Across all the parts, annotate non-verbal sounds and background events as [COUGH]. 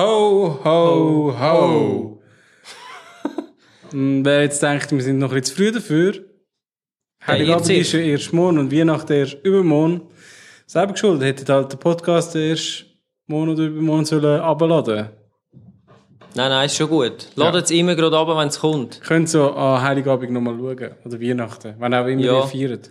Ho, ho, ho. Und [LAUGHS] Wer jetzt denkt, wir sind noch ein bisschen zu früh dafür. Heiligabend ihr ist ja erst morgen und Weihnachten erst übermorgen. Selber geschuldet, hättet halt den Podcast erst morgen oder übermorgen sollen abladen. Nein, nein, ist schon gut. Ladet es immer gerade ab, wenn es kommt. Könnt so an Heiligabend nochmal schauen. Oder Weihnachten. Wann auch immer Ja. ihr feiert.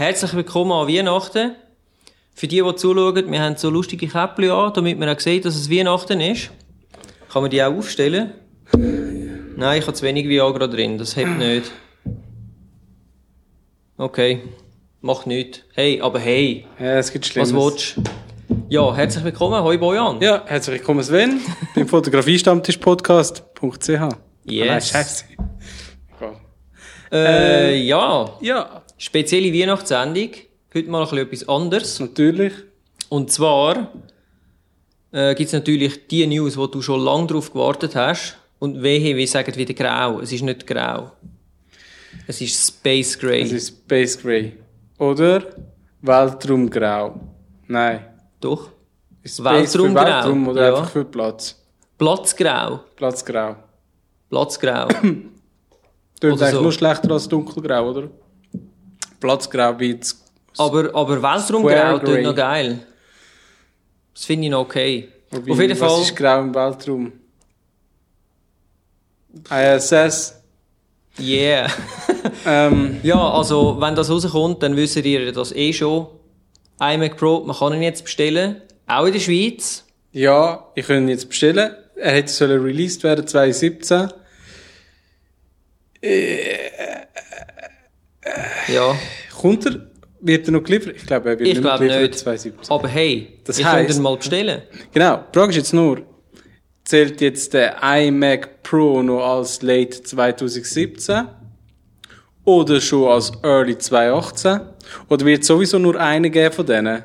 Herzlich willkommen an Weihnachten. Für die, die zuschauen, wir haben so lustige Käppchen an, damit man auch sieht, dass es Weihnachten ist. Kann man die auch aufstellen? Nein, ich habe zu wenig Viagra drin, das hebt nicht. Okay, macht nichts. Hey, aber hey, Ja, es gibt Schlimmes. was willst du? Ja, herzlich willkommen, hoi Bojan. Ja, herzlich willkommen Sven [LAUGHS] beim Fotografiestammtisch-podcast.ch. Yes. Nein, scheiße. Egal. Äh, ja, Ja, spezielle Weihnachtssendung. Heute mal ein etwas anderes. natürlich. Und zwar äh, gibt es natürlich die News, wo du schon lange drauf gewartet hast. Und wehe, wir sagen wieder grau. Es ist nicht grau. Es ist Space Gray. Es ist Space Gray. Oder Weltraumgrau. Nein. Doch. Ist Weltraumgrau. Weltraum oder Ja. einfach für Platz? Platzgrau. Platzgrau. Platzgrau. [CLEARS THROAT] Tönt eigentlich so. nur schlechter als dunkelgrau, oder? Platzgrau wie das aber, aber Weltraumgrau tut noch geil. Das finde ich noch okay. Wobei, Auf jeden Was Fall. ist grau im Weltraum? ISS. Yeah. [LAUGHS] Ähm, ja, also, wenn das rauskommt, dann wisst ihr das eh schon. iMac Pro, man kann ihn jetzt bestellen. Auch in der Schweiz. ja, ich kann ihn jetzt bestellen. Er hätte sollen released werden 2017. Ja. Kommt er? Wird er noch geliefert? Ich glaube, er wird Ich glaube geliefert nicht. 2017. Aber hey, Das könnt heisst- ihn mal bestellen. Genau. Die Frage ist jetzt nur, zählt jetzt der iMac Pro noch als Late 2017? Oder schon als Early 2018? Oder wird es sowieso nur einen geben von denen?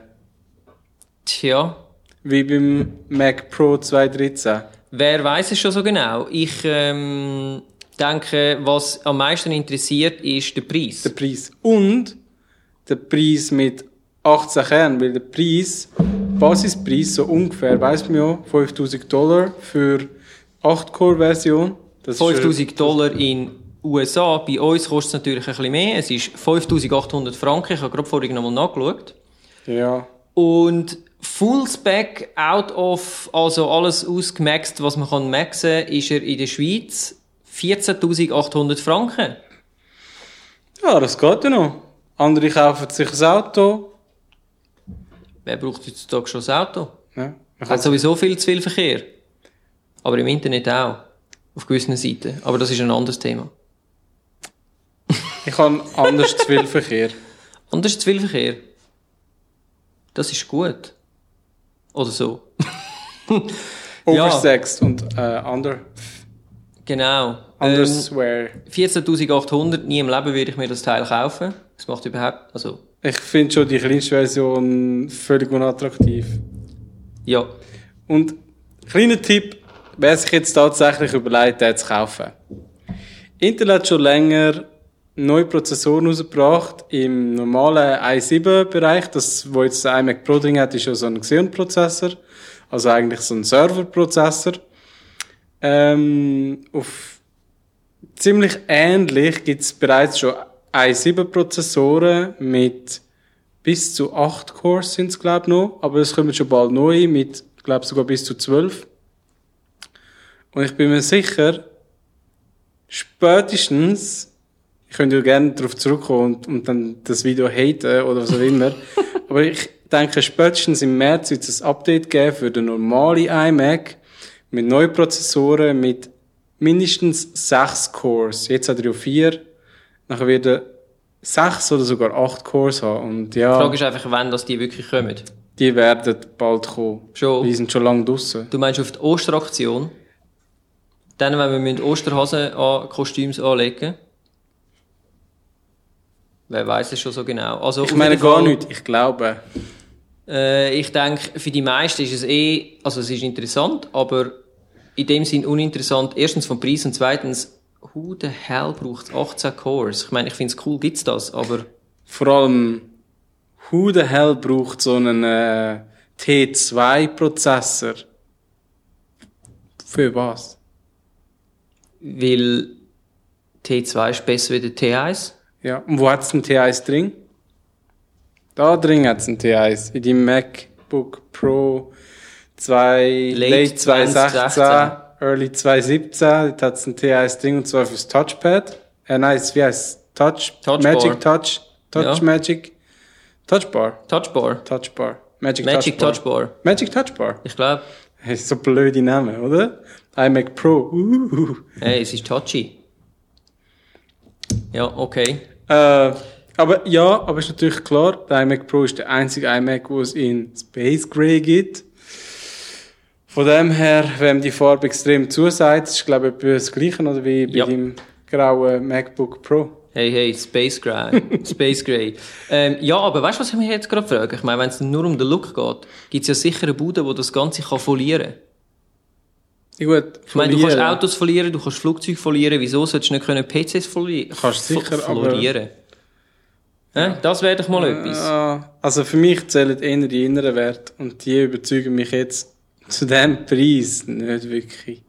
Tja, Wie beim Mac Pro 2013? wer weiß es schon so genau? Ich ähm, denke, was am meisten interessiert, ist der Preis. Der Preis. Und der Preis mit 18 Kernen, weil der Preis, Basispreis so ungefähr, weiss man ja, 5000 Dollar für 8-Core-Version. Das ist schon- 5000 Dollar in USA, bei uns kostet es natürlich ein bisschen mehr. Es ist 5800 Franken. Ich habe gerade vorhin nochmal nachgeschaut. Ja. Und Full Spec out of, also alles ausgemaxt, was man kann maxen, ist er in der Schweiz 14.800 Franken. Ja, das geht ja noch. Andere kaufen sich ein Auto. Wer braucht heutzutage schon das Auto? Ja, Hat sowieso viel zu viel Verkehr. Aber im Internet auch. Auf gewissen Seiten. Aber das ist ein anderes Thema. ich habe anders zu viel Verkehr. [LAUGHS] Anders zu viel Verkehr. Das ist gut. Oder so. [LAUGHS] Ja. Oversexed und äh, under, Genau. Ähm, underswear. 14.800, nie im Leben würde ich mir das Teil kaufen. Das macht überhaupt, also, Ich finde schon die kleinste Version völlig unattraktiv. ja. Und kleiner Tipp, wer sich jetzt tatsächlich überlegt, den zu kaufen. Intel hat schon länger neue Prozessoren rausgebracht im normalen i7-Bereich. Das, wo jetzt der iMac Pro drin hat, ist ja so ein Xeon-Prozessor. Also eigentlich so ein Server-Prozessor. Ähm, auf ziemlich ähnlich gibt es bereits schon i7-Prozessoren mit bis zu 8 Cores sind es, glaube ich, noch. Aber es kommen schon bald neue mit, glaube sogar bis zu 12. Und ich bin mir sicher, spätestens, ich könnte ja gerne darauf zurückkommen und, und dann das Video haten oder was auch immer. [LAUGHS] Aber ich denke, spätestens im März wird es ein Update geben für den normalen iMac mit neuen Prozessoren mit mindestens 6 Cores. Jetzt hat er ja 4. Nachher wird er 6 oder sogar 8 Cores haben. Und ja. Die Frage ist einfach, wann das die wirklich kommen. Die werden bald kommen. Schon. Die sind schon lange draussen. Du meinst auf die Osteraktion? Dann, wenn wir müssen Osterhasen an Kostüms anlegen Wer weiß es schon so genau. Also, Ich meine gar Fall- nicht, ich glaube. Äh, ich denke, für die meisten ist es eh, also es ist interessant, aber in dem Sinn uninteressant. Erstens vom Preis und zweitens, who the hell braucht 18 Cores? Ich meine, ich finde es cool, gibt's das, aber Vor allem, who the hell braucht so einen äh, T2-Prozessor? Für was? weil T2 ist besser wie der T1. Ja, und wo hat's einen T1 drin? Da drin hat's einen T1. In deinem MacBook Pro 2, Late Late, 2016, 2016. Early 2017, dort hat's einen T1 drin und zwar fürs Touchpad. Äh, nein, wie heißt Touch? Touchbar. Magic Touch? Touch Ja. Magic? Touchbar? Touchbar. Touchbar. Magic, Magic Touchbar. Magic Touchbar. Ich glaube, Hey, so blöde Namen, oder? iMac Pro. Uh. hey, es ist touchy. Ja, okay. Äh, aber ja, aber ist natürlich klar, der iMac Pro ist der einzige iMac, wo es in Space Gray gibt. Von dem her, wenn die Farbe extrem zusagt, ist glaube ich das Gleiche oder wie bei Ja. dem grauen MacBook Pro. Hey, hey, Space Gray. [LAUGHS] Space Gray. Ähm, ja, aber weißt du, was ich mich jetzt gerade frage? Ich meine, wenn es nur um den Look geht, gibt es ja sicher eine Bude, wo das Ganze kann folieren Ja, gut, Ich meine, du kannst. Autos verlieren, du kannst Flugzeuge verlieren, wieso solltest du nicht können PCs verlieren? Kannst sicher, aber- verlieren. Ja. Das wäre doch mal etwas. Ja, also für mich zählen eher die inneren Werte und die überzeugen mich jetzt zu dem Preis nicht wirklich.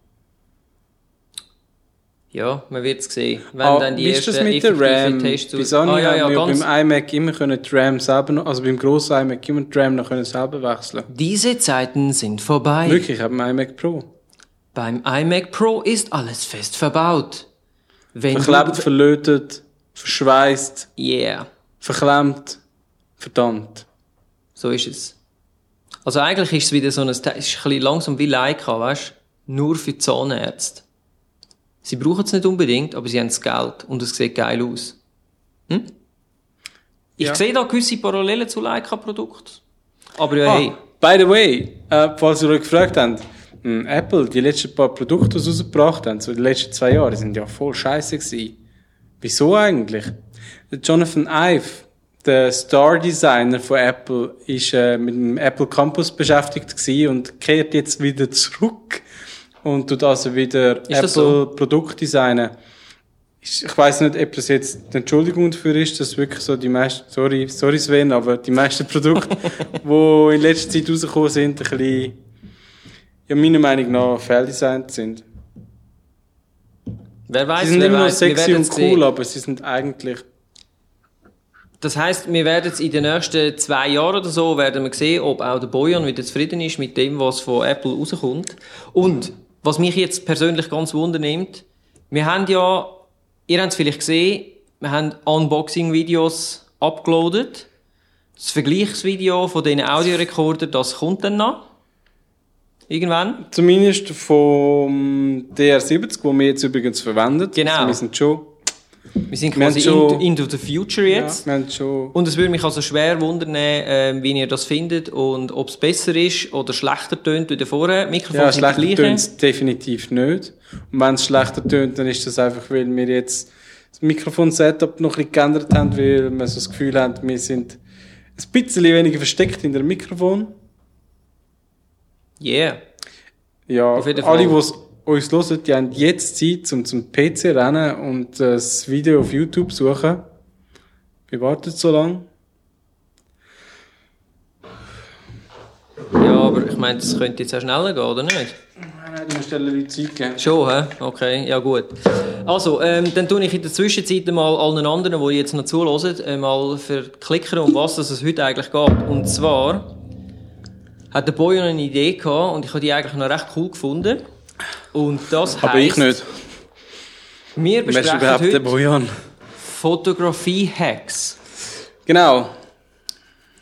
Ja, man wird es sehen. Wenn Ah, dann die wie ist das ersten mit der RAM? Tests Bei Sony ah, ja, ja, beim iMac immer können die RAM selber noch, also beim grossen iMac immer die RAM noch können selber wechseln. Diese Zeiten sind vorbei. Wirklich, ich habe einen iMac Pro. Beim iMac Pro ist alles fest verbaut. Wenn Verklebt, verlötet, verschweißt, Yeah, verklemmt, verdammt. so ist es. Also eigentlich ist es wieder so ein, ist ein bisschen langsam wie Leica, weißt Nur für Zahnärzte. Sie brauchen es nicht unbedingt, aber sie haben das Geld und es sieht geil aus. Hm? Ich Ja. sehe da gewisse Parallelen zu Leica-Produkten. Aber ja, Ah, hey. by the way, äh, falls ihr euch gefragt habt, mh, Apple, die letzten paar Produkte, die sie rausgebracht haben, so die letzten zwei Jahre, die sind ja voll scheiße gewesen. Wieso eigentlich? Jonathan Ive, der Star Designer von Apple, ist äh, mit dem Apple Campus beschäftigt und kehrt jetzt wieder zurück und tut also wieder Ist Apple Produkt designen. Ich weiß nicht, ob das jetzt die Entschuldigung dafür ist, dass wirklich so die meisten, sorry, sorry Sven, aber die meisten Produkte, [LAUGHS] die in letzter Zeit rausgekommen sind, ein bisschen, ja, meiner Meinung nach fehldesignt sind. Wer weiß, Sie sind immer noch sexy und sehen. cool, aber sie sind eigentlich, Das heisst, wir werden es in den nächsten zwei Jahren oder so werden wir sehen, ob auch der Bojan wieder zufrieden ist mit dem, was von Apple rauskommt. Und was mich jetzt persönlich ganz wundernimmt, wir haben ja, ihr habt es vielleicht gesehen, wir haben Unboxing-Videos upgeloadet. Das Vergleichsvideo von diesen Audiorekordern, das kommt dann noch. Irgendwann. zumindest vom DR70, wo wir jetzt übrigens verwendet. Genau. Also wir sind schon, Wir sind Wir quasi schon- into, into the future ja, jetzt. wir schon, Und es würde mich also schwer wundern, äh, wie ihr das findet und ob es besser ist oder schlechter tönt wie vorher. Mikrofon ja, schlechter tönt es definitiv nicht. Und wenn es schlechter tönt, dann ist das einfach, weil wir jetzt das Mikrofon-Setup noch ein bisschen geändert haben, weil wir so das Gefühl haben, wir sind ein bisschen weniger versteckt in der Mikrofon. Yeah. Ja, Auf jeden alle, Fall. die uns hören, die haben jetzt Zeit, um zum PC rennen und das Video auf YouTube suchen. Wir warten so lange. Ja, aber ich meine, das könnte jetzt auch schneller gehen, oder nicht? Nein, du musst ein Zeit geben. Schon, hä? Okay, ja gut. Also, ähm, dann tue ich in der Zwischenzeit mal allen anderen, die jetzt noch zuhören, äh, mal verklickern, um was es heute eigentlich geht. Und zwar hat der Boy eine Idee gehabt und ich habe die eigentlich noch recht cool gefunden. Und das heisst, Aber ich nicht. wir besprechen überhaupt heute Bojan? Fotografie-Hacks. Genau.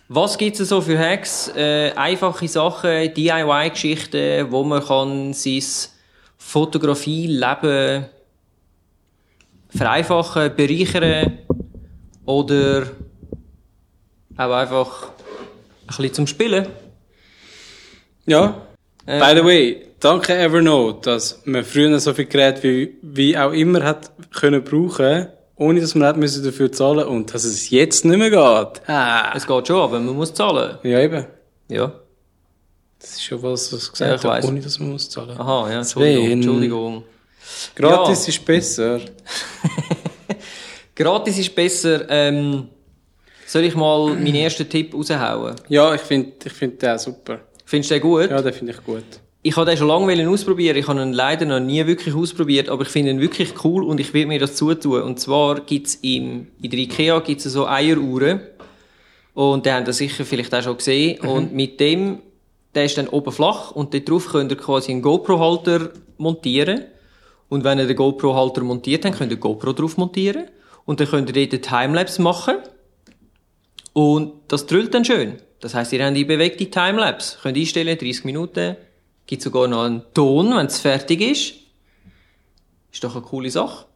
Was gibt es so für Hacks? Äh, einfache Sachen, DIY-Geschichten, wo man kann sein Fotografie-Leben vereinfachen, bereichern oder auch einfach ein bisschen zum Spielen. Ja. Äh, By the way, danke Evernote, dass man früher so viel Gerät wie, wie auch immer hat können brauchen, ohne dass man hat müssen dafür zahlen und dass es jetzt nicht mehr geht. Ah. Es geht schon, aber man muss zahlen. Ja, eben. Ja. Das ist schon was, was ich Ja, gesagt ich habe, ohne dass man muss zahlen. Aha, ja, Entschuldigung. Entschuldigung. Gratis Ja. ist besser. [LAUGHS] Gratis ist besser. Ähm, soll ich mal meinen ersten Tipp raushauen? Ja, ich finde ich find den auch super. Findest du den gut? Ja, den finde ich gut. Ich habe den schon lange ausprobieren. Ich habe ihn leider noch nie wirklich ausprobiert, aber ich finde ihn wirklich cool und ich will mir das zutun. Und zwar gibt's im, in der Ikea gibt's so Eieruhren. Und den habt ihr sicher vielleicht auch schon gesehen. Und mit dem, der ist dann oben flach und dort drauf könnt ihr quasi einen GoPro-Halter montieren. Und wenn ihr den GoPro-Halter montiert habt, könnt ihr GoPro drauf montieren. Und dann könnt ihr dort einen Timelapse machen. Und das drüllt dann schön. Das heisst, ihr habt die bewegte Timelapse. Könnt einstellen, 30 Minuten. Gibt sogar noch einen Ton, wenn es fertig ist. Ist doch eine coole Sache.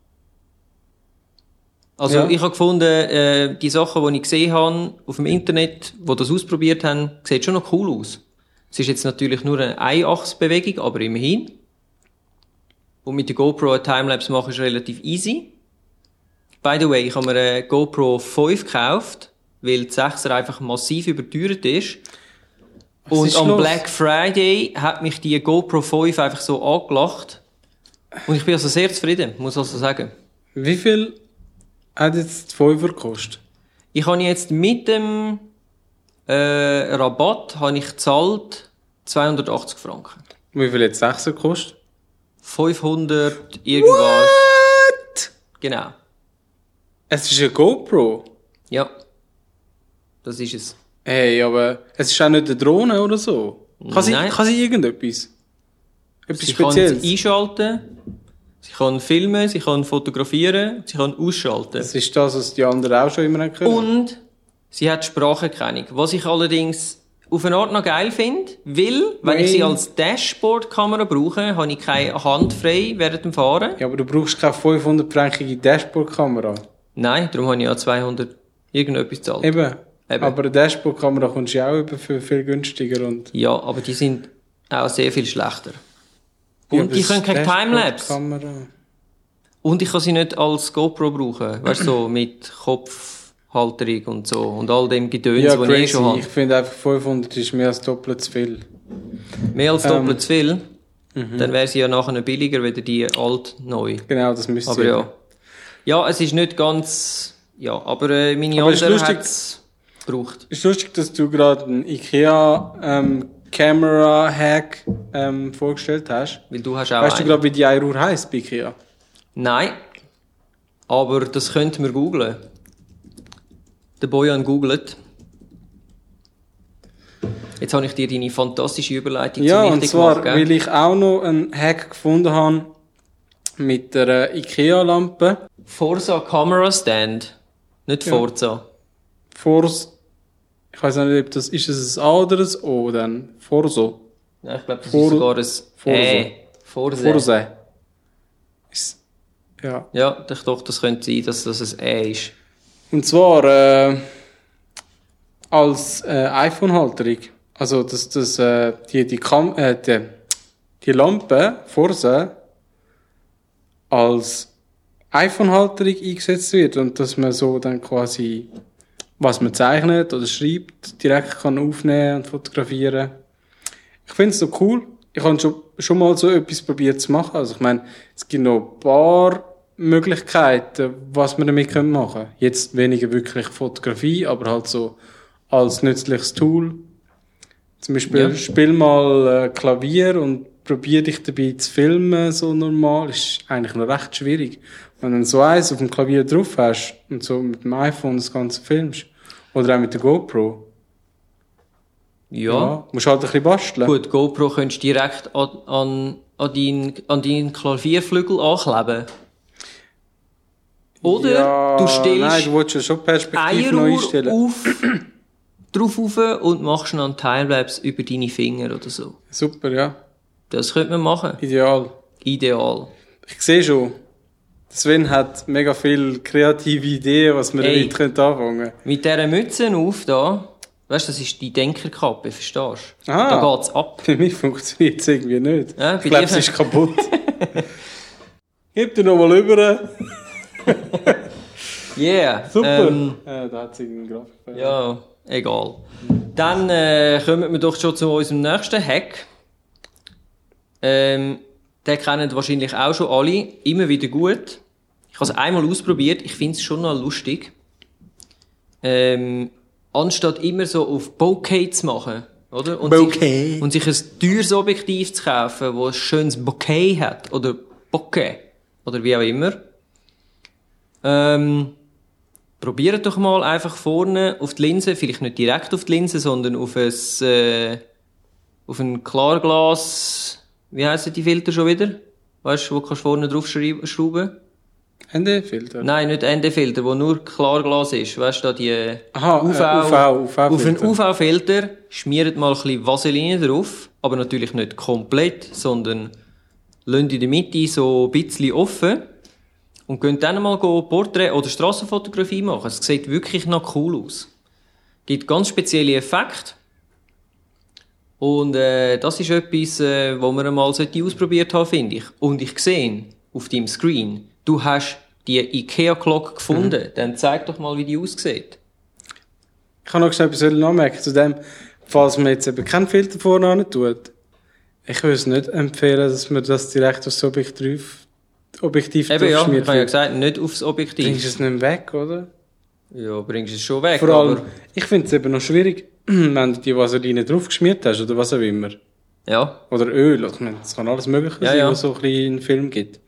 Also, Ja. ich habe gefunden, äh, die Sachen, die ich gesehen habe auf dem Internet, wo das ausprobiert haben, sieht schon noch cool aus. Es ist jetzt natürlich nur eine Einachsbewegung, aber immerhin. Und mit der GoPro eine Timelapse machen ist relativ easy. By the way, ich habe mir eine GoPro 5 gekauft, weil die 6er einfach massiv überteuert ist. Was Und am los? Black Friday hat mich die GoPro 5 einfach so angelacht. Und ich bin also sehr zufrieden, muss also sagen. Wie viel hat jetzt die Fünfer gekostet? Ich habe jetzt mit dem äh, Rabatt habe ich gezahlt 280 Franken. Wie viel jetzt Sechser gekostet? 500 irgendwas. What? Genau. Es ist eine GoPro. Ja. Das ist es. Hey, aber es ist auch nicht eine Drohne oder so. Kann sie, Nein. kann sie irgendetwas? Etwas Sie kann Spezielles? sie einschalten, sie kann filmen, sie kann fotografieren, sie kann ausschalten. Das ist das, was die anderen auch schon immer können. Und sie hat Spracherkennung. Was ich allerdings auf eine Art noch geil finde, weil, wenn ich sie Nein. als Dashboard-Kamera brauche, habe ich keine Hand frei während dem Fahren. Ja, aber du brauchst keine 500-fränkige Dashboard-Kamera. Nein, darum habe ich ja 200 irgendetwas gezahlt. Eben. Eben. Aber eine Dashboard-Kamera kommst du ja auch über für viel günstiger und... Ja, aber die sind auch sehr viel schlechter. Und aber die können keine Timelapse. Und ich kann sie nicht als GoPro brauchen. Weißt du, so mit Kopfhalterung und so. Und all dem Gedöns, Ja, was ich eh schon habe. Ich finde einfach 500 ist mehr als doppelt zu viel. Mehr als Ähm, doppelt zu viel. mhm. Dann wäre sie ja nachher billiger, wieder die alt neu. Genau, das müsste Aber ja. Ja, es ist nicht ganz, ja, aber äh, meine Aber andere lustig- hat's gebraucht. Ist lustig, dass du gerade einen IKEA ähm, Camera Hack ähm, vorgestellt hast. Weil du hast auch Weißt du einen. gerade, wie die eine Uhr heisst bei IKEA? Nein. Aber das könnten wir googlen. Der Bojan googelt. Jetzt habe ich dir deine fantastische Überleitung Ja, zum und Wichtig zwar, gemacht, gell? weil ich auch noch einen Hack gefunden habe mit der äh, IKEA-Lampe. Forza Camera Stand. Nicht Ja. Forza. Ich weiß nicht, ob das ist es ein A oder ein O dann. Forso. Ja, ich glaube, das For- ist sogar ein Forza. Äh, Forza. Forse. Ist, ja. Ja, ich doch, das könnte sein, dass das ein Äh ist. Und zwar äh, als äh, iPhone-Halterung. Also, dass das, äh, die, die, Kam äh, die, die Lampe Forse als iPhone-Halterung eingesetzt wird und dass man so dann quasi, was man zeichnet oder schreibt, direkt kann aufnehmen und fotografieren. Ich finde es so cool. Ich habe schon, schon mal so etwas probiert zu machen. Also ich meine, es gibt noch ein paar Möglichkeiten, was man damit machen können. Jetzt weniger wirklich Fotografie, aber halt so als nützliches Tool. Zum Beispiel Ja. spiel mal äh, Klavier und probier dich dabei zu filmen, so normal. Ist eigentlich noch recht schwierig. Wenn du so eins auf dem Klavier drauf hast und so mit dem iPhone das Ganze filmst. Oder auch mit der GoPro. Ja. Musst halt ein bisschen basteln. Gut, GoPro könntest du direkt an, an, an deinen an deinen Klavierflügel ankleben. Oder ja, du Nein, stellst du willst ja schon perspektiv neu einstellen. auf, [CLEARS THROAT] drauf auf und machst dann Timelapse über deine Finger oder so. Super, ja. Das könnte man machen. Ideal. Ideal. Ich sehe schon. Sven hat mega viel kreative Ideen, was wir Ey. damit anfangen können. Mit dieser Mütze auf da, weißt du, das ist die Denkerkappe, verstehst du? Ah. Da geht's ab. Bei mir funktioniert es irgendwie nicht. Ja, ich glaube, es ist [LAUGHS] kaputt. [LAUGHS] Gib dir nochmal rüber. [LAUGHS] Yeah. Super. Ähm, ja, da hat es irgendeinen Grafikfehler. ja, Egal. Dann äh, kommen wir doch schon zu unserem nächsten Hack. Ähm, den kennen wahrscheinlich auch schon alle. Immer wieder gut. Ich habe es einmal ausprobiert. Ich finde es schon noch lustig. Ähm, anstatt immer so auf Bokeh zu machen, oder? Und Bokeh. Sich, und sich ein teures Objektiv zu kaufen, das ein schönes Bokeh hat. Oder Bokeh. Oder wie auch immer. Ähm, probiert doch mal einfach vorne auf die Linse, vielleicht nicht direkt auf die Linse, sondern auf ein, äh, auf ein Klarglas, wie heissen die Filter schon wieder? Weißt du, wo kannst du vorne drauf schrauben? ND-Filter? Nein, nicht ND-Filter, wo nur Klarglas ist. Weißt du, da die Aha, UV, äh, UV, auf einen UV-Filter. Schmiert mal ein bisschen Vaseline drauf, aber natürlich nicht komplett, sondern lasst in der Mitte so ein bisschen offen und könnt dann mal Porträt- oder Strassenfotografie machen. Es sieht wirklich noch cool aus. Gibt ganz spezielle Effekte. Und äh, das ist etwas, äh, wo man einmal ausprobiert haben, finde ich. Und ich sehe auf deinem Screen, du hast die IKEA-Glocke gefunden. Dann zeig doch mal, wie die aussieht. Ich kann noch schnell etwas anmerken zu dem, falls man jetzt eben keinen Filter vorne tut. Ich würde es nicht empfehlen, dass man das direkt aufs Objektiv, Objektiv Eben ja, ich habe ja gesagt, nicht aufs Objektiv. Bringst du es nicht weg, oder? Ja, bringst es schon weg. Vor allem, aber, ich finde es eben noch schwierig, [CLEARS THROAT] wenn du die Vaseline draufgeschmiert hast, oder was auch immer. ja, Oder Öl, ich meine, es kann alles Mögliche Ja, sein, ja. was so ein in Film gibt.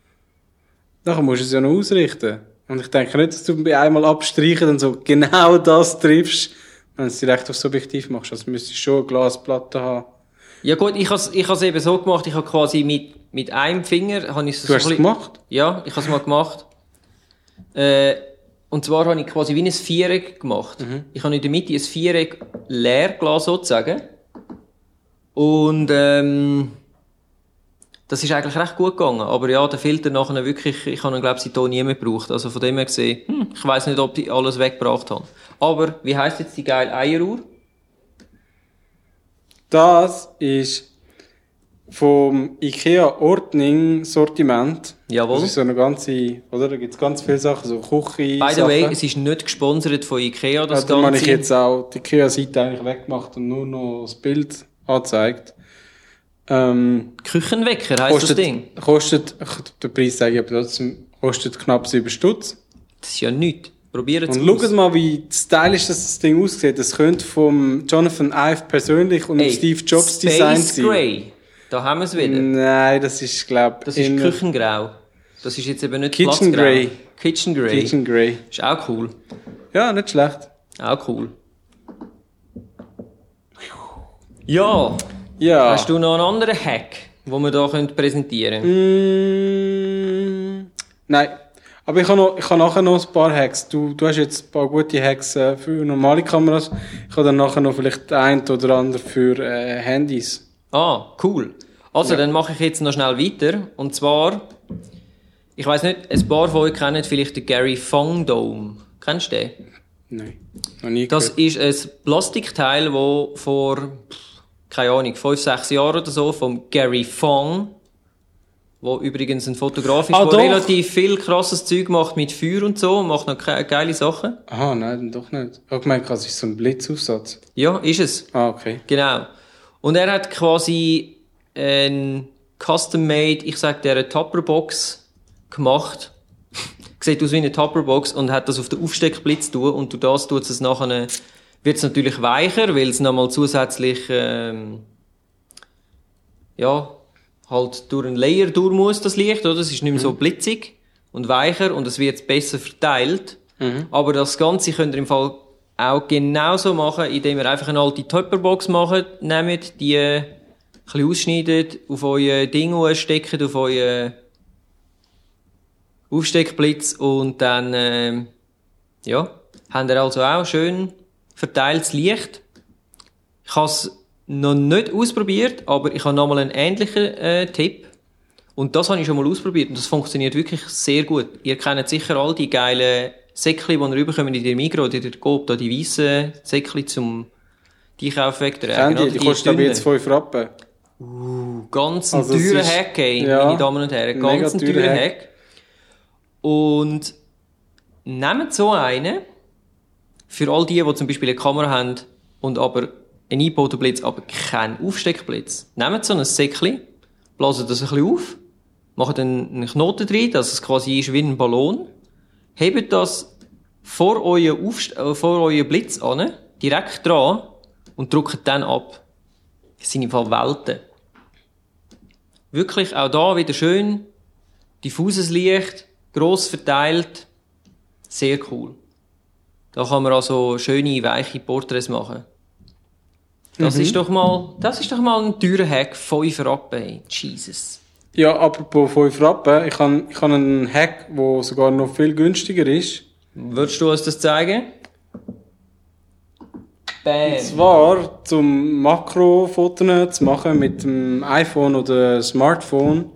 Nachher musst du es ja noch ausrichten. Und ich denke nicht, dass du einmal abstreichen und so genau [LAUGHS] das triffst, wenn du es direkt aufs Objektiv machst. Also müsstest du schon eine Glasplatte haben. ja gut, ich habe ich has eben so gemacht, ich habe quasi mit, mit einem Finger, habe ich es Du so hast es gemacht? Ja, ich habe es mal gemacht. Äh, und zwar habe ich quasi wie ein Viereck gemacht. Mhm. Ich habe in der Mitte ein Viereck leer gelassen, sozusagen. Und ähm, das ist eigentlich recht gut gegangen. Aber ja, der Filter nachher wirklich, ich habe ihn glaube ich seitdem nie mehr gebraucht. Also von dem her gesehen, hm, ich weiß nicht, ob die alles weggebracht haben. Aber wie heißt jetzt die geile Eieruhr? Das ist vom IKEA Ordning Sortiment. Jawohl. Das ist so eine ganze, oder? Da gibt es ganz viele Sachen, so Küche. By the way, es ist nicht gesponsert von Ikea, das ja, darum habe ich Ganze. jetzt auch die IKEA-Seite eigentlich weggemacht und nur noch das Bild angezeigt. Ähm, Küchenwecker heisst kostet, das Ding. kostet, ich, den Preis sage ich aber trotzdem, kostet knapp 7 Stutz. Das ist ja nichts. Probiert es Und schaut mal, wie stylisch das, das Ding aussieht. Das könnte vom Jonathan Ive persönlich und Ey, Steve Jobs Space Design sein. Grey. Da haben wir es wieder. Nein, das ist, glaub Das ist Küchengrau. Das ist jetzt eben nicht Kitchen Platzgrau. Grey. Kitchen Grey. Kitchen Grey. Ist auch cool. Ja, nicht schlecht. Auch cool. Ja. Ja. Hast du noch einen anderen Hack, den wir hier können präsentieren Mm, nein. Aber ich habe, noch, ich habe nachher noch ein paar Hacks. Du, du hast jetzt ein paar gute Hacks äh, für normale Kameras. Ich habe dann nachher noch vielleicht ein oder andere für äh, Handys. Ah, cool. Also, dann mache ich jetzt noch schnell weiter. Und zwar, ich weiß nicht, ein paar von euch kennen vielleicht den Gary Fong Dome. Kennst du den? Nein, noch nie Das gehört. ist ein Plastikteil, das vor, keine Ahnung, fünf, sechs Jahren oder so, vom Gary Fong, wo übrigens ein Fotograf ist, Ah, der relativ viel krasses Zeug macht mit Feuer und so, und macht noch ge geile Sachen. Aha, nein, doch nicht. Ich habe gemeint, das ist so ein Blitzaufsatz. Ja, ist es. Ah, okay. Genau. Und er hat quasi ein custom-made, ich sag der, Tupperbox gemacht. [LAUGHS] Sieht aus wie eine Tupperbox und hat das auf den Aufsteckblitz tun und durch das tut es nachher, wird es natürlich weicher, weil es nochmal zusätzlich, ähm, ja, halt durch einen Layer durch muss, das Licht, oder? Es ist nicht mehr so blitzig und weicher und es wird besser verteilt. Aber das Ganze könnt ihr im Fall auch genauso machen, indem ihr einfach eine alte Tupperbox macht, nehmt, die bisschen ausschneidet, auf euer Ding steckt, auf euer Aufsteckblitz und dann, ähm, ja, habt ihr also auch schön verteiltes Licht. Ich habe es noch nicht ausprobiert, aber ich habe noch mal einen ähnlichen äh, Tipp. Und das habe ich schon mal ausprobiert und das funktioniert wirklich sehr gut. Ihr kennt sicher all die geilen Säckchen, die ihr rüberkommt in der Migros oder in der Coop, da die weißen Säckchen zum die Einkaufen wegtragen. Candy, oder? die kostet aber jetzt 5 Rappen. Ganz ein Also teurer Hack, ey, ja, meine Damen und Herren. Ganz ein teurer Hack. Hack. Und nehmt so einen, Für all die, die zum Beispiel eine Kamera haben und aber einen eingebauten Blitz, aber keinen Aufsteckblitz, nehmt so ein Säckchen, blasen das ein bisschen auf, macht einen Knoten drin, dass es quasi ist wie ein Ballon, hebt das vor euren, Aufst äh, vor euren Blitz an, direkt dran und drückt dann ab. Das sind im Fall Welten. Wirklich auch da wieder schön, diffuses Licht, gross verteilt, sehr cool. Da kann man also schöne, weiche Porträts machen. Das ist doch mal, das ist doch mal ein teurer Hack, 5 Rappen, Jesus. Ja, apropos 5 Rappen, ich habe ich hab einen Hack, der sogar noch viel günstiger ist. Würdest du uns das zeigen? Bam. Und zwar zum Makrofotos zu machen mit dem iPhone oder Smartphone.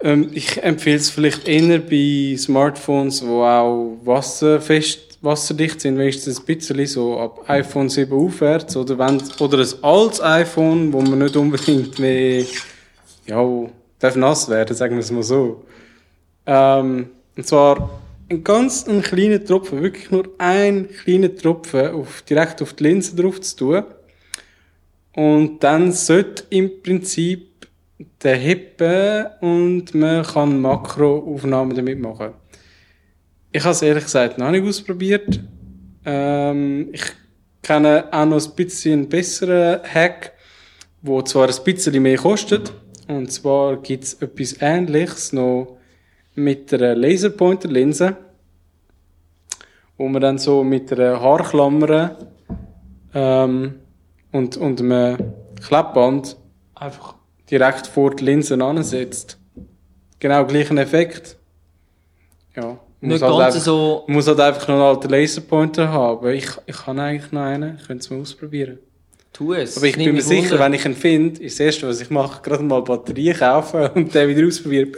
Ähm, ich empfehle es vielleicht eher bei Smartphones, die auch wasserfest, wasserdicht sind, wenigstens ein bisschen so ab iPhone 7 aufwärts oder, wenn, oder ein altes iPhone, wo man nicht unbedingt mehr ja, darf nass werden, sagen wir es mal so. Ähm, und zwar ein ganz ein kleiner Tropfen, wirklich nur ein kleiner Tropfen auf, direkt auf die Linse drauf zu tun. Und dann sollte im Prinzip der hippen und man kann Makroaufnahmen damit machen. Ich habe es ehrlich gesagt noch nicht ausprobiert. Ähm, ich kenne auch noch ein bisschen einen besseren Hack, wo zwar ein bisschen mehr kostet. Und zwar gibt es etwas Ähnliches noch mit einer Laserpointer-Linse, wo man dann so mit einer Haarklammer ähm, und, und einem Klebband einfach direkt vor die Linsen ansetzt. Genau gleichen Effekt. Ja. Nicht halt ganz einfach, so- muss halt einfach noch einen alten Laserpointer haben. Ich, ich habe eigentlich noch einen. Ich könnte es mal ausprobieren. Tu es. Aber ich bin mir sicher, wenn ich ihn finde, ist das Erste, was ich mache, gerade mal Batterien kaufen und den wieder ausprobieren.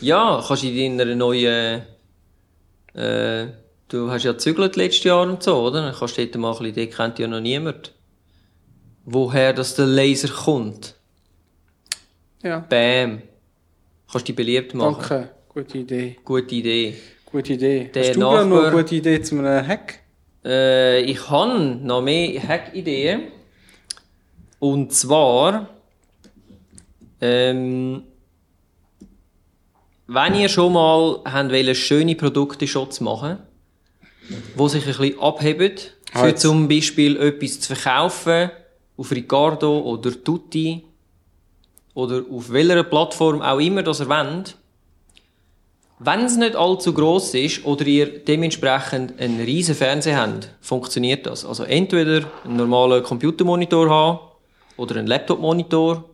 Ja, kannst du in deiner neuen, äh, du hast ja gezügelt letztes Jahr und so, oder? Dann kannst du dort mal ein bisschen, den kennt ja noch niemand. Woher das der Laser kommt. Ja, Bam. Kannst dich beliebt machen. danke. Gute Idee. Gute Idee. Gute Idee. Der Hast du gerade noch Nachbar- eine gute Idee zu einem Hack? Äh, ich habe noch mehr Hack-Ideen. Und zwar, ähm, wenn ihr schon mal habt schöne Produkte-Shots machen, wo sich ein bisschen abheben, für Halt. zum Beispiel etwas zu verkaufen, auf Ricardo oder Tutti, oder auf welcher Plattform auch immer das ihr wollt, wenn es nicht allzu gross ist oder ihr dementsprechend einen riesen Fernseher habt, funktioniert das. Also entweder einen normalen Computermonitor haben oder einen Laptop-Monitor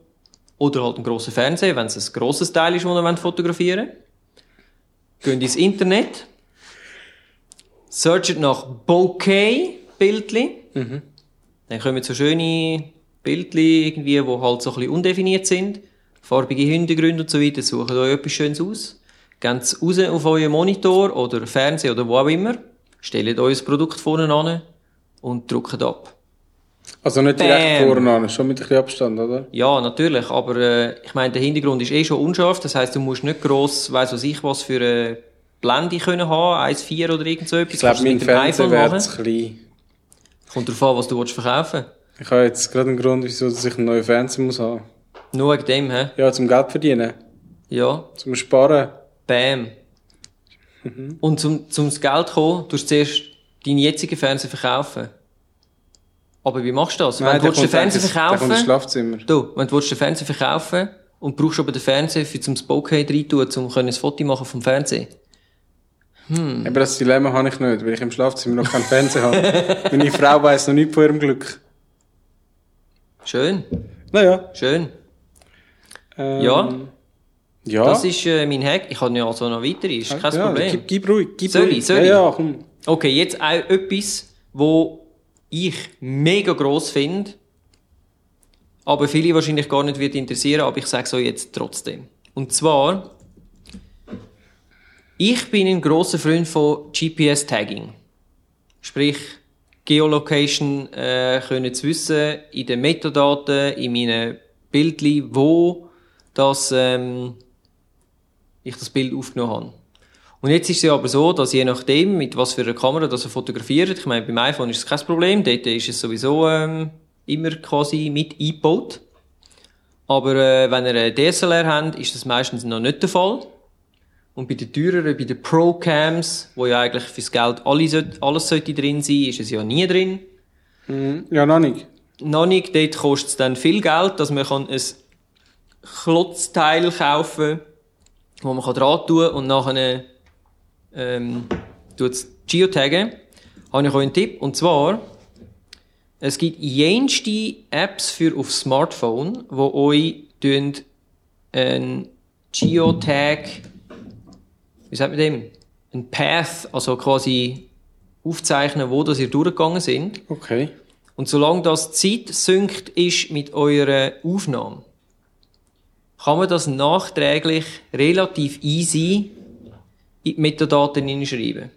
oder halt einen grossen Fernseher, wenn es ein grosses Teil ist, das ihr fotografieren wollt. Geht ins Internet, searchet nach Bokeh-Bildli, dann kommen so schöne Bildli irgendwie, die halt so ein bisschen undefiniert sind, farbige Hintergründe und so weiter, sucht euch etwas Schönes aus. Gebt es raus auf euren Monitor oder Fernseher oder wo auch immer. Stellt euer Produkt vorne an und drückt ab. Also nicht direkt Bam. vorne an, schon mit ein bisschen Abstand, oder? Ja, natürlich, aber äh, ich meine, der Hintergrund ist eh schon unscharf. Das heißt, du musst nicht gross, weiss was ich, was für eine Blende können haben, 1,4 oder irgend so etwas. Ich glaube, mein Fernseher wäre zu klein. Kommt darauf an, was du willst verkaufen Ich habe jetzt gerade einen Grund, wieso dass ich einen neuen Fernseher muss haben. Nur wegen dem, hä? Ja, zum Geld verdienen. Ja. Zum Sparen. Bam. Und zum, zum Geld kommen, tust du zuerst deinen jetzigen Fernseher verkaufen. Aber wie machst du das? wenn du den Fernseher Der kommt ins verkaufen, Schlafzimmer. du, wenn du den Fernseher verkaufen und brauchst aber den Fernseher für zum Bokeh rein tun, um ein Foto machen vom Fernseher. Aber das Dilemma habe ich nicht, weil ich im Schlafzimmer noch keinen Fernseher habe. [LAUGHS] Meine Frau weiss noch nicht von ihrem Glück. Schön, Naja. schön. Ähm, Ja. Ja. Das ist äh, mein Hack. Ich habe ja also noch weitere, ist kein ja, Problem. Gib, gib ruhig, gib Soll ich, ruhig. soll ja, ja, komm. Okay, jetzt auch etwas, wo ich mega gross finde, aber viele wahrscheinlich gar nicht wird interessieren, aber ich sage es euch jetzt trotzdem. Und zwar, ich bin ein grosser Freund von GPS-Tagging. Sprich, Geolocation äh, können zu wissen, in den Metadaten, in meinen Bildchen, wo das, ähm, ich das Bild aufgenommen habe. Und jetzt ist es ja aber so, dass je nachdem, mit was für einer Kamera das er fotografiert, ich meine, beim iPhone ist es kein Problem, dort ist es sowieso ähm, immer quasi mit eingebaut. Aber äh, wenn ihr eine DSLR habt, ist das meistens noch nicht der Fall. Und bei den teureren, bei den Pro-Cams, wo ja eigentlich fürs Geld alles, alles sollte drin sein, ist es ja nie drin. Mhm. Ja, noch nicht. Noch nicht, dort kostet es dann viel Geld, dass man kann ein Klotzteil kaufen wo man dran tun kann und nachher ähm, geotaggen. Habe ich euch einen Tipp, und zwar, es gibt jenste Apps für auf Smartphone, wo euch ein Geotag, wie sagt man dem? Ein Path, also quasi aufzeichnen, wo das ihr durchgegangen sind. Okay. Und solange das Zeit synkt ist mit eurer Aufnahme, kann man das nachträglich relativ easy in die Metadaten hineinschreiben.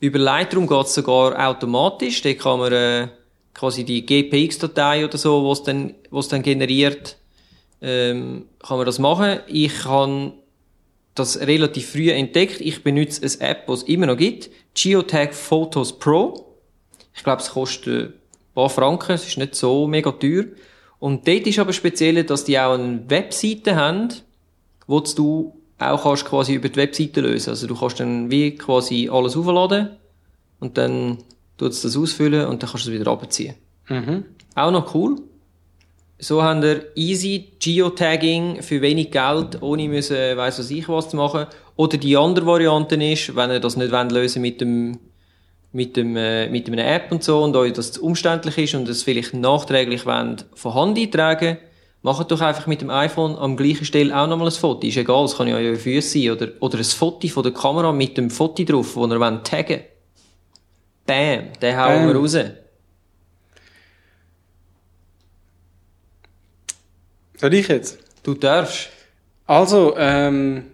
Über Lightroom geht es sogar automatisch. Da kann man äh, quasi die GPX-Datei oder so, was dann, was dann generiert, ähm, kann man das machen. Ich habe das relativ früh entdeckt. Ich benutze eine App, die es immer noch gibt. Geotag Photos Pro. Ich glaube, es kostet ein paar Franken. Es ist nicht so mega teuer. Und dort ist aber speziell, dass die auch eine Webseite haben, wo du auch kannst quasi über die Webseite lösen. Also du kannst dann wie quasi alles aufladen und dann tut es das ausfüllen und dann kannst du es wieder abziehen. Mhm. Auch noch cool. So haben wir easy Geotagging für wenig Geld, ohne müssen, weiss was ich was zu machen. Oder die andere Variante ist, wenn ihr das nicht wollt, lösen mit dem, mit dem, äh, mit einer App und so und euch das zu umständlich ist und es vielleicht nachträglich wollt, von Hand eintragen, macht doch einfach mit dem iPhone am gleichen Stelle auch nochmal ein Foto. Ist egal, es kann ja eure Füße sein oder, oder ein Foto von der Kamera mit dem Foto drauf, wo ihr wollt taggen. Bam, den hauen wir raus. Soll ich jetzt? Du darfst. Also, ähm,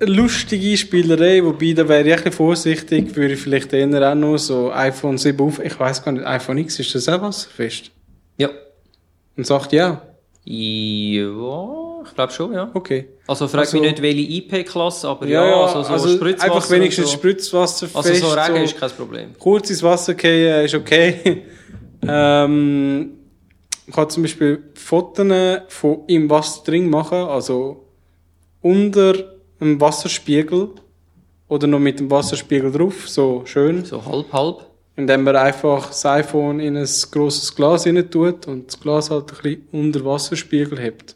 lustige Spielerei, wobei da wäre ich ein bisschen vorsichtig, würde ich vielleicht eher auch noch so iPhone 7 auf, ich weiß gar nicht, iPhone X, ist das auch wasserfest? Ja. Und sagt ja, Ja, ich glaube schon, ja. okay. Also frag Also- mich nicht, welche IP-Klasse, aber ja, also so Spritzwasser einfach wenigstens so. Spritzwasserfest. Also so Regen so ist kein Problem. kurz ins Wasser gehen ist okay. [LAUGHS] ähm, man kann zum Beispiel Fotos von im Wasser drin machen, also unter einem Wasserspiegel oder noch mit dem Wasserspiegel drauf, so schön. So halb, halb. Indem man einfach das iPhone in ein grosses Glas rein tut und das Glas halt ein bisschen unter Wasserspiegel hebt.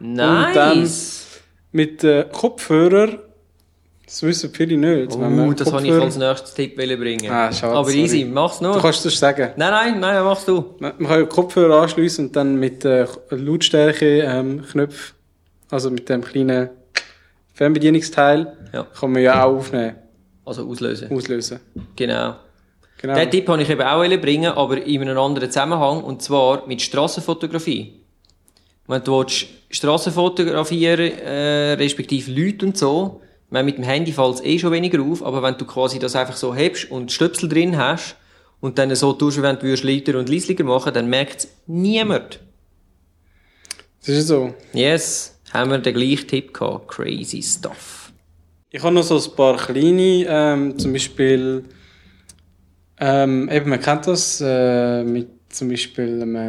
Nice! Mit den Kopfhörern, das wissen viele nicht. Oh, das habe ich Kopfhörer- als nächstes Tipp bringen. Ah, schade, Aber sorry. easy, mach's Du nur. kannst das sagen. Nein, nein, nein, machst du. Man man kann ja Kopfhörer anschliessen und dann mit äh, Lautstärke ähm, also mit dem kleinen Fernbedienungsteil, Ja. kann man ja auch aufnehmen, Also auslösen. auslösen. Genau. Genau. Den Tipp habe ich eben auch bringen, aber in einem anderen Zusammenhang, und zwar mit Strassenfotografie. Wenn du willst Strassen fotografieren, äh, respektive Leute und so, ich meine, mit dem Handy fällt es eh schon weniger auf, aber wenn du quasi das einfach so hebst und Stöpsel drin hast und dann so tust, wenn du würdest lauter und leislicher machen, dann merkt es niemand. Das ist so. Yes, haben wir den gleichen Tipp gehabt. Crazy stuff. Ich habe noch so ein paar kleine, ähm, zum Beispiel, ähm, eben, man kennt das, äh, mit zum Beispiel, ähm, äh,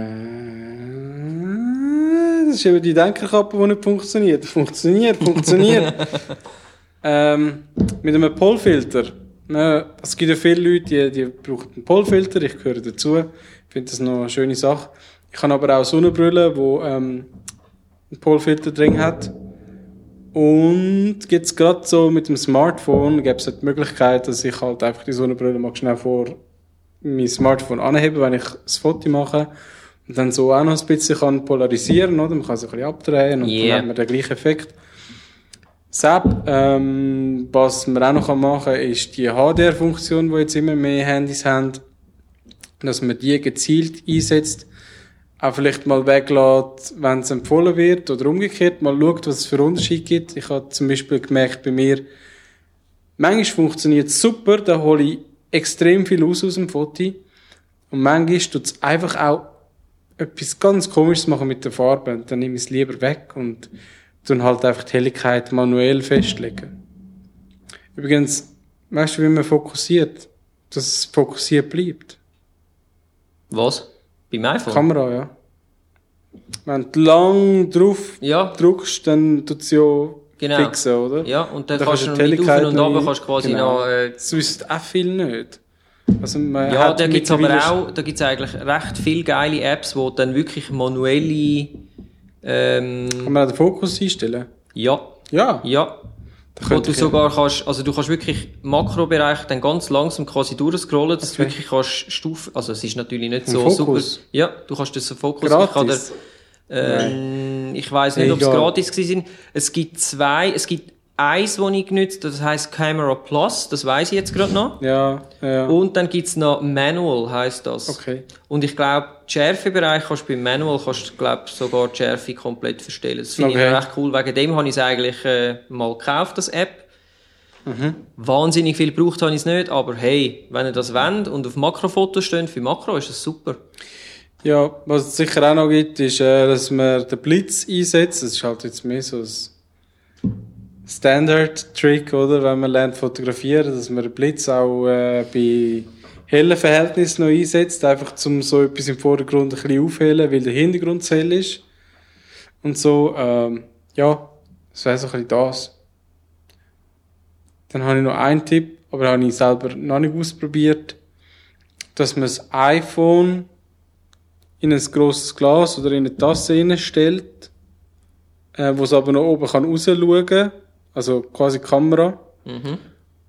das ist eben die Denkerkappe, die nicht funktioniert. Funktioniert, funktioniert. [LAUGHS] ähm, mit einem Polfilter. Ne, es gibt ja viele Leute, die, die brauchen einen Polfilter, ich gehöre dazu. Ich finde das noch eine schöne Sache. Ich habe aber auch Sonnenbrille, die ähm, einen Polfilter drin hat. Und gibt's gerade so mit dem Smartphone, gäbe es halt die Möglichkeit, dass ich halt einfach die Sonnenbrille mal schnell vor mein Smartphone anhebe, wenn ich das Foto mache. Und dann so auch noch ein bisschen kann polarisieren, oder? Man kann sich ein bisschen abdrehen und Yeah. dann hat man den gleichen Effekt. SAP, ähm, was man auch noch machen kann, ist die HDR-Funktion, die jetzt immer mehr Handys haben, dass man die gezielt einsetzt, auch vielleicht mal weglässt, wenn es empfohlen wird oder umgekehrt, mal schaut, was es für Unterschiede gibt. Ich habe zum Beispiel gemerkt bei mir, manchmal funktioniert es super, da hole ich extrem viel aus aus dem Foto und manchmal tut es einfach auch etwas ganz Komisches machen mit der Farbe und dann nehme ich es lieber weg und tun halt einfach die Helligkeit manuell festlegen. Übrigens, weißt du, wie man fokussiert? Dass es fokussiert bleibt. Was? Beim iPhone? Kamera, ja. Wenn du lang drauf Ja. drückst, dann tut es ja Genau. fixen, oder? Ja, und dann Da kannst du kannst du die mit auf Helligkeit und runter kannst quasi genau. noch... Äh, Das wüsste auch viel nicht. Also ja, da gibt's aber mittlerweile- auch, da gibt's eigentlich recht viele geile Apps, wo dann wirklich manuelle... Ähm, Kann man auch den Fokus einstellen? ja, Ja. ja. Wo du ich- sogar kannst, also du kannst wirklich im Makrobereich dann ganz langsam quasi durchscrollen, dass Okay. du wirklich kannst Stufen, also es ist natürlich nicht Ein so Fokus? super. Ja, du kannst das Fokus. Ich, Gratis? ähm, ich weiss nicht, ob es gratis gewesen sind. Es gibt zwei, es gibt eins, das ich genutzt habe, das heisst Camera Plus, das weiss ich jetzt gerade noch. Ja, ja. Und dann gibt's noch Manual, heisst das. Okay. Und ich glaube, die Schärfebereich kannst du beim Manual kannst glaub, sogar die Schärfe komplett verstellen. Das finde Okay. ich recht cool. Wegen dem habe ich es eigentlich äh, mal gekauft, das App. Mhm. Wahnsinnig viel gebraucht habe ich es nicht, aber hey, wenn ihr das wollt und auf Makrofotos steht, für Makro ist das super. Ja, was es sicher auch noch gibt, ist, äh, dass man den Blitz einsetzt. Das ist halt jetzt mehr so ein Standard-Trick, oder? Wenn man lernt fotografieren, dass man den Blitz auch äh, bei hellen Verhältnissen noch einsetzt. Einfach zum so etwas im Vordergrund ein bisschen aufhellen, weil der Hintergrund zu hell ist. Und so, ähm, ja, das wäre so ein bisschen das. Dann habe ich noch einen Tipp, aber habe ich selber noch nicht ausprobiert, dass man das iPhone in ein grosses Glas oder in eine Tasse hineinstellt, äh, wo es aber noch oben kann rausschauen kann, also quasi Kamera. Mhm.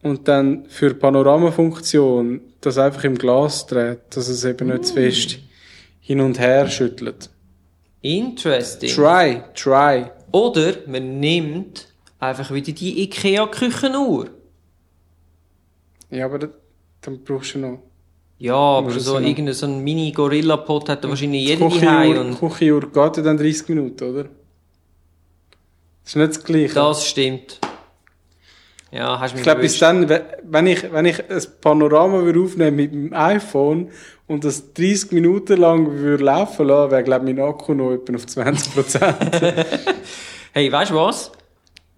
Und dann für Panoramafunktion das einfach im Glas dreht, dass es eben nicht zu fest hin und her schüttelt. Interesting. Try, try. Oder man nimmt einfach wieder die IKEA-Küchenuhr. Ja, aber dann brauchst du noch. Ja, aber so so irgendein so ein Mini-Gorilla-Pot hat wahrscheinlich jeder Küchenuhr, daheim Küchenuhr geht ja dann 30 Minuten, oder? Das ist nicht das Gleiche. das stimmt. Ja, hast du mich Ich glaube, bis dann, we- wenn ich, wenn ich ein Panorama aufnehmen mit dem iPhone und das 30 Minuten lang würde laufen lassen, wäre, glaube ich, mein Akku noch etwa auf 20 Prozent. [LAUGHS] [LAUGHS] Hey, weißt du was?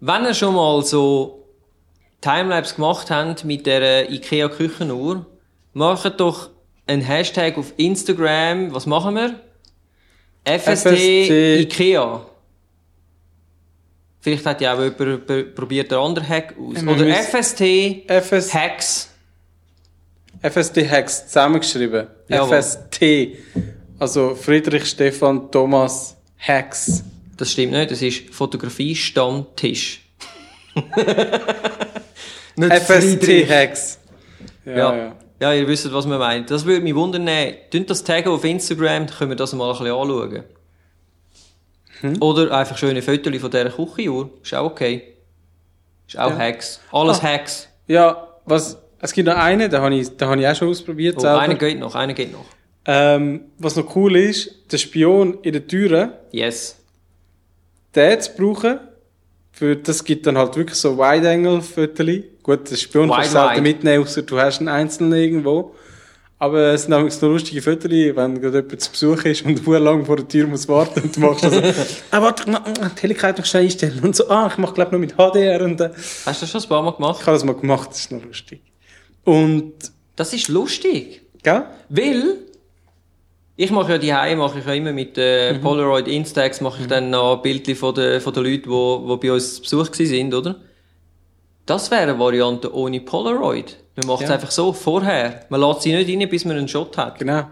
Wenn ihr schon mal so Timelapse gemacht habt mit der IKEA Küchenuhr, macht doch einen Hashtag auf Instagram. Was machen wir? FST, FST. IKEA. Vielleicht hat ja auch jemand pr- probiert einen anderen Hack aus. Wir Oder FST FS, Hacks. FST Hacks zusammengeschrieben. Jawohl. FST. Also Friedrich Stefan Thomas Hacks. Das stimmt nicht, das ist Fotografie Stammtisch. [LAUGHS] nicht FST. Hacks. Ja, Ja. ja. ja. ihr wisst, was man meint. Das würde mich wundern. Tönt das taggen auf Instagram, dann können wir das mal ein bisschen anschauen. Hm? Oder einfach schöne Fotos von dieser Küchenuhr. Ist auch okay. Ist auch Ja. Hacks. Alles Ah. Hacks. Ja, was, es gibt noch einen, den habe ich, den habe ich auch schon ausprobiert. Oh, selber. einer geht noch, einer geht noch. Ähm, was noch cool ist, der Spion in der Türe, Yes. den zu brauchen, für, das gibt dann halt wirklich so Wide-Angle-Fotos. Gut, das Spion kannst du selten mitnehmen, außer du hast einen einzelnen irgendwo. Aber es sind nämlich so lustige Fotos, wenn gerade jemand zu Besuch ist und [LAUGHS] sehr lang vor der Tür muss warten und du machst also, [LAUGHS] ah, warte, ich mach- die Helligkeit noch schnell einstellen und so, ah, ich mach glaube noch mit HDR und äh, Hast du das schon ein paar Mal gemacht? ich habe das mal gemacht, das ist noch lustig. Und, Das ist lustig. gell? Weil, ich mache ja die Hause mache ich ja immer mit äh, Mhm. Polaroid Instax, mache ich dann noch Bildchen von den, von den Leuten, die, die bei uns zu Besuch sind, oder? Das wäre eine Variante ohne Polaroid. Man macht es Ja. einfach so, vorher. Man lässt sie nicht rein, bis man einen Shot hat. Genau.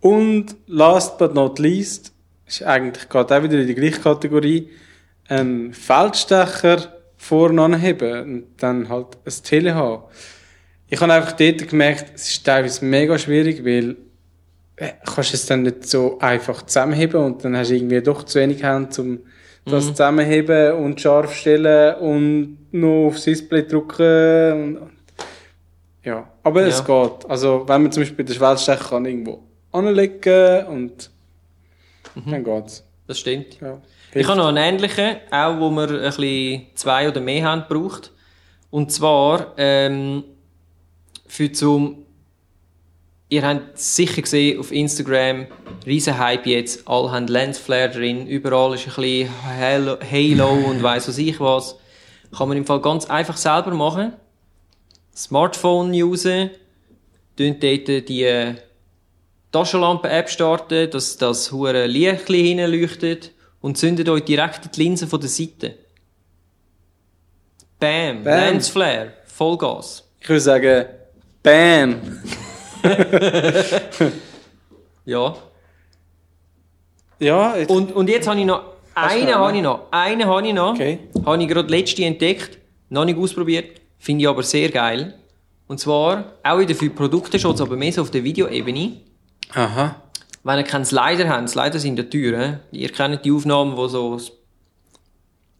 Und last but not least, ist eigentlich geht auch wieder in die gleiche Kategorie, ein Feldstecher vorne anheben und dann halt ein Tele haben. Ich habe einfach dort gemerkt, es ist teilweise mega schwierig, weil äh, kannst es dann nicht so einfach zusammenheben und dann hast du irgendwie doch zu wenig Hände, um das zusammenheben und scharf stellen und noch aufs Display drücken und ja, aber es Ja. geht. Also, wenn man zum Beispiel den Schwellstecher kann irgendwo anlegen und dann geht's. Das stimmt. Ja. Ich habe noch einen ähnlichen, auch wo man ein bisschen zwei oder mehr Hände braucht. Und zwar, ähm, für zum, ihr habt sicher gesehen auf Instagram, riesen Hype jetzt. Alle haben Lensflare drin, überall ist ein bisschen Halo, Halo und weiss was ich was. Kann man im Fall ganz einfach selber machen. Smartphone tun dort die Taschenlampe-App starten, dass das hure Lichtchen hinleuchtet und zündet euch direkt in die Linse von der Seite. Bam, Bam. Lensflare, Vollgas. Ich würde sagen, Bam. [LAUGHS] Ja. Ja, jetzt, Und, und jetzt habe ich noch, einen habe ich noch, einen habe ich noch. Okay. Habe ich gerade letzte entdeckt, noch nicht ausprobiert, finde ich aber sehr geil. Und zwar auch wieder für Produkteschutz, aber mehr so auf der Videoebene. aha. Wenn ihr keinen Slider habt, Slider sind der Tür, ihr kennt die Aufnahmen, wo so die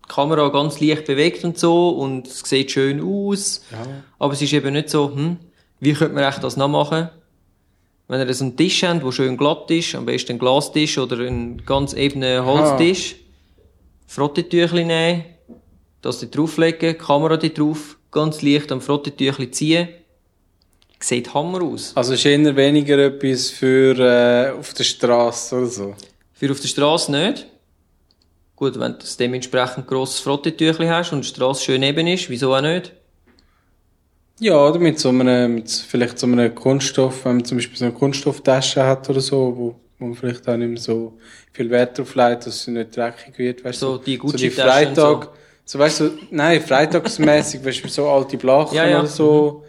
Kamera ganz leicht bewegt und so und es sieht schön aus. Ja. Aber es ist eben nicht so, hm, wie könnte man echt das noch machen? Wenn ihr so einen Tisch habt, der schön glatt ist, am besten ein Glastisch oder ein ganz ebenen Holztisch, Frottetüchli nehmen, das da drauflegen, die Kamera da drauf, ganz leicht am Frottetüchli ziehen. Sieht Hammer aus. Also ist eher weniger etwas für äh, auf der Straße oder so. Für auf der Straße nicht. Gut, wenn du das dementsprechend grosses Frottetüchli hast und die Straße schön eben ist, wieso auch nicht? Ja, oder mit so einem, mit vielleicht so einem Kunststoff, wenn man zum Beispiel so eine Kunststofftasche hat oder so, wo, wo man vielleicht auch nicht mehr so viel Wert drauf legt, dass sie nicht dreckig wird, weißt So du? die so die Gucci-Taschen und Freitag, so. Weißt du, nein, freitagsmäßig, weißt du, so alte Blachen Ja, ja. oder so,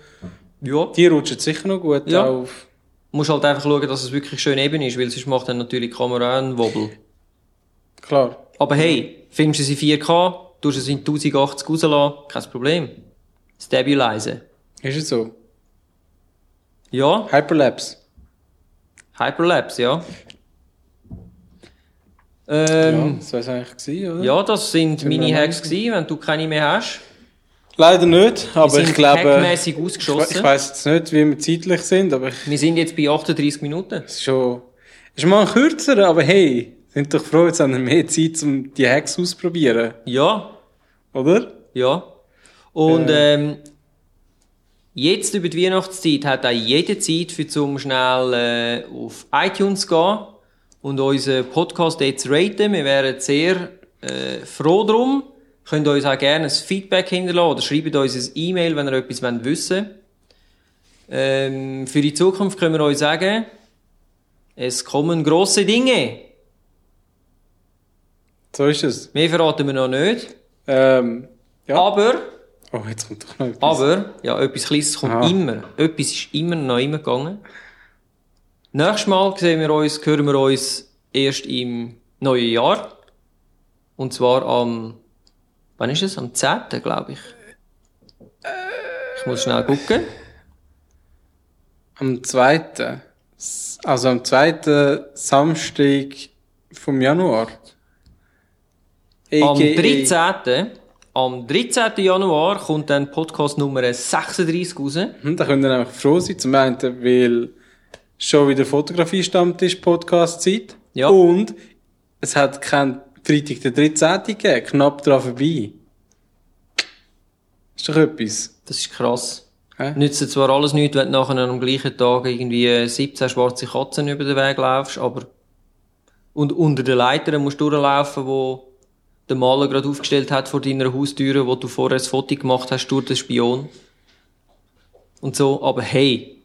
Ja. die rutschen sicher noch gut Ja. auf. musst halt einfach schauen, dass es wirklich schön eben ist, weil sonst macht dann natürlich die Kamera einen Wobble. Klar. Aber hey, filmst du es in 4K, tust es in 1080 rauslassen, kein Problem. Stabilize. Ist es so? Ja, Hyperlapse. Hyperlapse, ja. Ja, Ähm, das wär's eigentlich gewesen, oder? ja. das sind meine wir Hacks gewesen, wenn du keine mehr hast. Leider nicht, Wir aber sind ich glaube, ausgeschossen. ich weiss jetzt nicht, wie wir zeitlich sind, aber ich, Wir sind jetzt bei 38 Minuten. es ist schon, ist mal ein kürzerer, aber hey, sind doch froh, jetzt haben wir mehr Zeit, um die Hacks auszuprobieren, Ja, oder? ja. Und ähm, jetzt über die Weihnachtszeit hat auch jede Zeit für zum schnell äh, auf iTunes zu gehen und unseren Podcast jetzt raten. Wir wären sehr äh, froh drum. Könnt uns auch gerne ein Feedback hinterlassen oder schreibt uns ein E-Mail, wenn ihr etwas wollt wissen ähm, Für die Zukunft können wir euch sagen, es kommen grosse Dinge. So ist es. Mehr verraten wir noch nicht. Ähm, ja. Aber Oh, jetzt kommt doch noch etwas. Aber, ja, etwas Kleines kommt Ah. immer. Etwas ist immer noch immer gegangen. Nächstes Mal sehen wir uns, hören wir uns erst im neuen Jahr. Und zwar am, wann ist es? Am 10. glaube ich. Ich muss schnell gucken. Am zweiten, also am zweiten Samstag vom Januar. Am AKA 13. Am 13. Januar kommt dann Podcast Nummer 36 raus. Hm, Da könnt ihr nämlich froh sein. Zum einen, weil schon wieder Fotografie-Stammtisch-Podcast-Zeit. Ja. Und es hat kein Freitag der 13. gegeben. Knapp dran vorbei. Ist doch etwas. Das ist krass. Hä? Nützt zwar alles nichts, wenn du nachher am gleichen Tag irgendwie 17 schwarze Katzen über den Weg laufst, aber und unter den Leitern musst du durchlaufen, wo der Maler gerade aufgestellt hat vor deiner Haustüre, wo du vorher ein Foto gemacht hast durch den Spion. Und so, aber hey,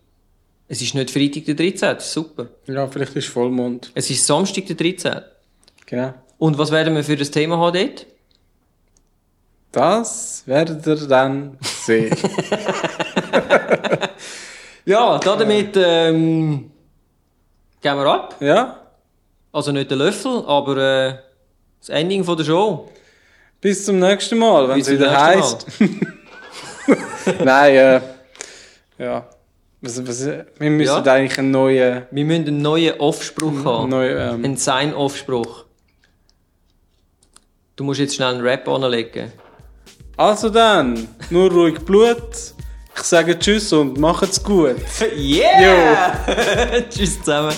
es ist nicht Freitag der 13. Das ist super. Ja, vielleicht ist Vollmond. Es ist Samstag der 13. Genau. Und was werden wir für das Thema haben dort? Das werdet ihr dann sehen. [LAUGHS] Ja, damit ähm, gehen wir ab. ja? Also nicht der Löffel, aber äh, das Ending von der Show. Bis zum nächsten Mal, wenn es wieder heisst. [LAUGHS] Nein, äh, ja. Was, was, wir müssen Ja. eigentlich einen neuen, Wir müssen einen neuen Off-Spruch haben. neuen ähm, Ein Sign-Off-Spruch. Du musst jetzt schnell einen Rap anlegen. Also dann, nur ruhig Blut. Ich sage Tschüss und macht's gut. [LAUGHS] Yeah! [LAUGHS] Tschüss zusammen.